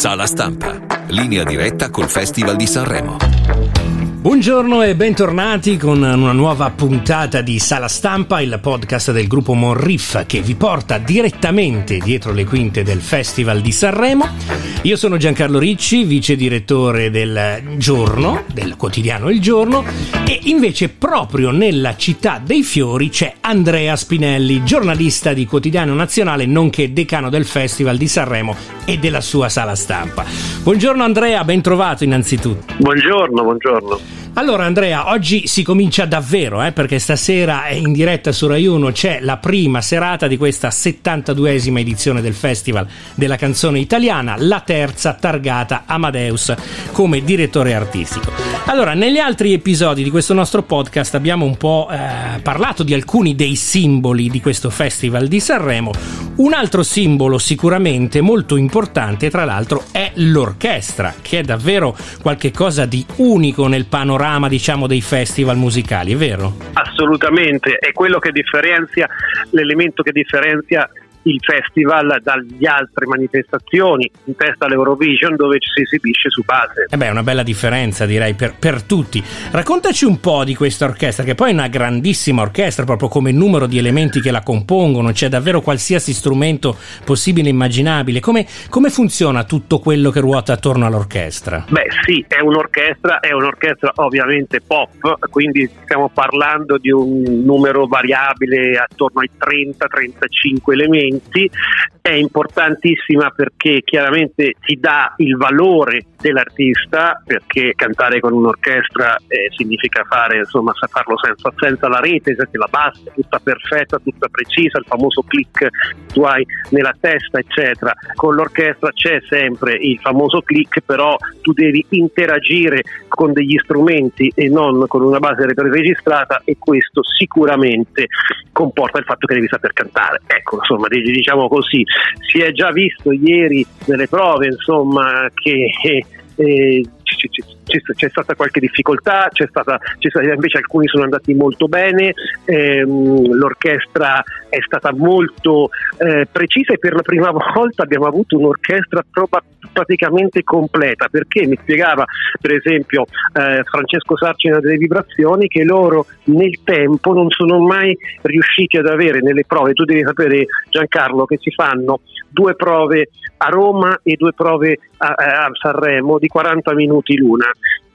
Sala stampa. Linea diretta col Festival di Sanremo. Buongiorno e bentornati con una nuova puntata di Sala Stampa, il podcast del gruppo Monriff che vi porta direttamente dietro le quinte del Festival di Sanremo. Io sono Giancarlo Ricci, vice direttore del Giorno, del quotidiano Il Giorno, e invece proprio nella città dei fiori c'è Andrea Spinelli, giornalista di Quotidiano Nazionale, nonché decano del Festival di Sanremo e della sua Sala Stampa. Buongiorno Andrea, ben trovato innanzitutto. Buongiorno, buongiorno. Allora Andrea, oggi si comincia davvero, eh, perché stasera in diretta su Rai 1 c'è la prima serata di questa 72esima edizione del Festival della canzone italiana, la terza targata Amadeus come direttore artistico. Allora, negli altri episodi di questo nostro podcast abbiamo un po' eh, parlato di alcuni dei simboli di questo Festival di Sanremo. Un altro simbolo sicuramente molto importante, tra l'altro, è l'orchestra, che è davvero qualcosa di unico nel panorama, diciamo, dei festival musicali, è vero? Assolutamente, è quello che differenzia, l'elemento che differenzia il festival dalle altre manifestazioni, in testa all'Eurovision dove ci si esibisce su base. E eh beh, è una bella differenza direi per, per, tutti. Raccontaci un po' di questa orchestra, che poi è una grandissima orchestra, proprio come numero di elementi che la compongono, c'è davvero qualsiasi strumento possibile e immaginabile. Come, come funziona tutto quello che ruota attorno all'orchestra? Beh sì, è un'orchestra, è un'orchestra ovviamente pop, quindi stiamo parlando di un numero variabile attorno ai 30-35 elementi strumenti è importantissima perché chiaramente ti dà il valore dell'artista perché cantare con un'orchestra eh, significa fare insomma farlo senza, senza la rete perché la bassa tutta perfetta tutta precisa il famoso click tu hai nella testa eccetera. Con l'orchestra c'è sempre il famoso click però tu devi interagire con degli strumenti e non con una base registrata e questo sicuramente comporta il fatto che devi saper cantare. Ecco insomma diciamo così. Si è già visto ieri nelle prove insomma che eh, c'è stata qualche difficoltà, c'è stata, c'è stata, invece alcuni sono andati molto bene, ehm, l'orchestra è stata molto eh, precisa e per la prima volta abbiamo avuto un'orchestra proba- praticamente completa. Perché? Mi spiegava per esempio eh, Francesco Sarcina delle vibrazioni che loro nel tempo non sono mai riusciti ad avere nelle prove, tu devi sapere Giancarlo che si fanno due prove a Roma e due prove a, a Sanremo di 40 minuti l'una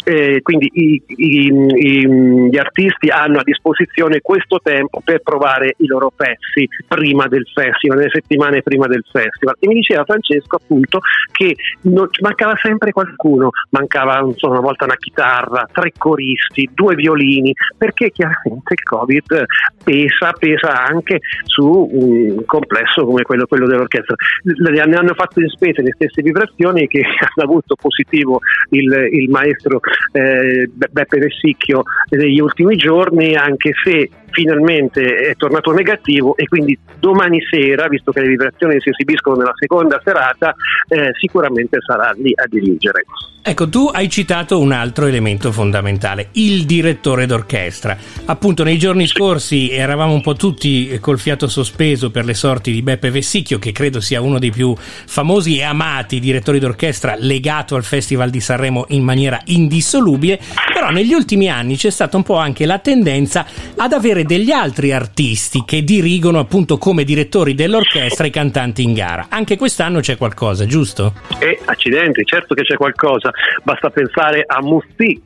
eh, quindi i, i, i, gli artisti hanno a disposizione questo tempo per provare i loro pezzi prima del festival, nelle settimane prima del festival. E mi diceva Francesco appunto che non, mancava sempre qualcuno, mancava so, una volta una chitarra, tre coristi, due violini, perché chiaramente il Covid pesa, pesa anche su un complesso come quello, quello dell'orchestra. Ne hanno fatto in spese le stesse vibrazioni che hanno avuto positivo il, il maestro eh, Beppe Vessicchio negli ultimi giorni, anche se finalmente è tornato negativo e quindi domani sera, visto che le vibrazioni si esibiscono nella seconda serata, eh, sicuramente sarà lì a dirigere. Ecco, tu hai citato un altro elemento fondamentale, il direttore d'orchestra. Appunto, nei giorni scorsi eravamo un po' tutti col fiato sospeso per le sorti di Beppe Vessicchio, che credo sia uno dei più famosi e amati direttori d'orchestra legato al Festival di Sanremo in maniera indissolubile, però negli ultimi anni c'è stata un po' anche la tendenza ad avere degli altri artisti che dirigono appunto come direttori dell'orchestra i cantanti in gara. Anche quest'anno c'è qualcosa, giusto? Eh, accidenti, certo che c'è qualcosa. Basta pensare a Musti,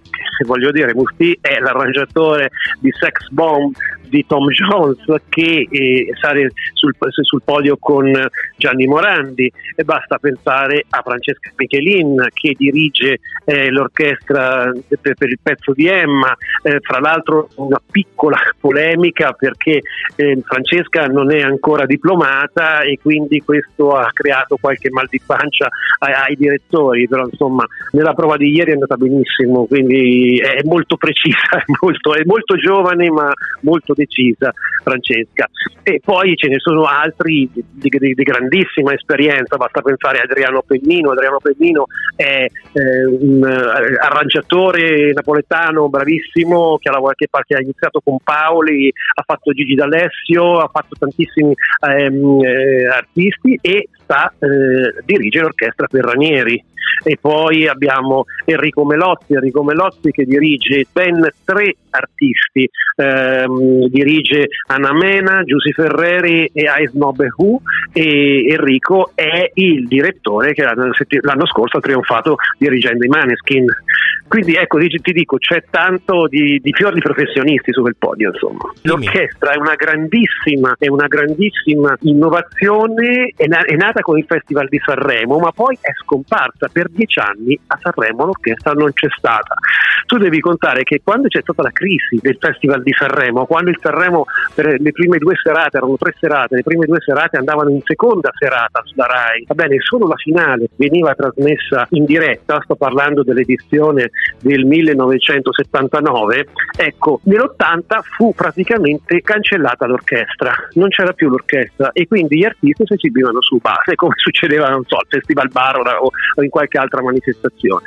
voglio dire, Musti è l'arrangiatore di Sex Bomb di Tom Jones che eh, sale sul, sul, podio con Gianni Morandi. E basta pensare a Francesca Michelin che dirige eh, l'orchestra per, per, il pezzo di Emma, eh, fra l'altro una piccola polemica perché eh, Francesca non è ancora diplomata e quindi questo ha creato qualche mal di pancia ai, ai direttori, però insomma nella prova di ieri è andata benissimo, quindi è molto precisa, è molto, è molto giovane ma molto decisa Francesca. E poi ce ne sono altri di, di, di grandissima esperienza, basta pensare a Adriano Pennino. Adriano Pennino è eh, un arrangiatore napoletano bravissimo che ha, che ha iniziato con Paoli, ha fatto Gigi D'Alessio, ha fatto tantissimi ehm, eh, artisti e sta eh, dirige l'orchestra per Ranieri e poi abbiamo Enrico Melozzi, Enrico Melozzi che dirige ben tre artisti, ehm, dirige Anna Mena, Giussi Ferreri e Ais Nobehu e Enrico è il direttore che l'anno scorso ha trionfato dirigendo i Maneskin. Quindi ecco, ti dico, c'è tanto di, di fior di professionisti su quel podio, insomma. L'orchestra è una grandissima, è una grandissima innovazione, è, na- è nata con il Festival di Sanremo, ma poi è scomparsa. Per dieci anni a Sanremo l'orchestra non c'è stata. Tu devi contare che quando c'è stata la crisi del Festival di Sanremo, quando il Sanremo per le prime due serate, erano tre serate, le prime due serate andavano in seconda serata sulla RAI, va bene, solo la finale veniva trasmessa in diretta, sto parlando dell'edizione del 1979, ecco, nell'80 fu praticamente cancellata l'orchestra, non c'era più l'orchestra e quindi gli artisti si esibivano su base, come succedeva, non so, al Festival Bar o, in qualche altra manifestazione.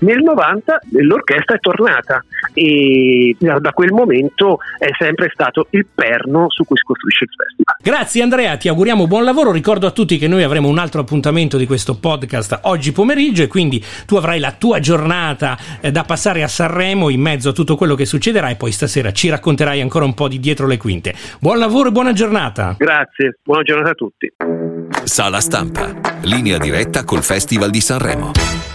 Nel 90 l'orchestra è tornata e da quel momento è sempre stato il perno su cui si costruisce il festival. Grazie Andrea, ti auguriamo buon lavoro. Ricordo a tutti che noi avremo un altro appuntamento di questo podcast oggi pomeriggio e quindi tu avrai la tua giornata eh, da passare a Sanremo in mezzo a tutto quello che succederà e poi stasera ci racconterai ancora un po' di dietro le quinte. Buon lavoro e buona giornata. Grazie, buona giornata a tutti. Sala stampa, linea diretta col Festival di Sanremo.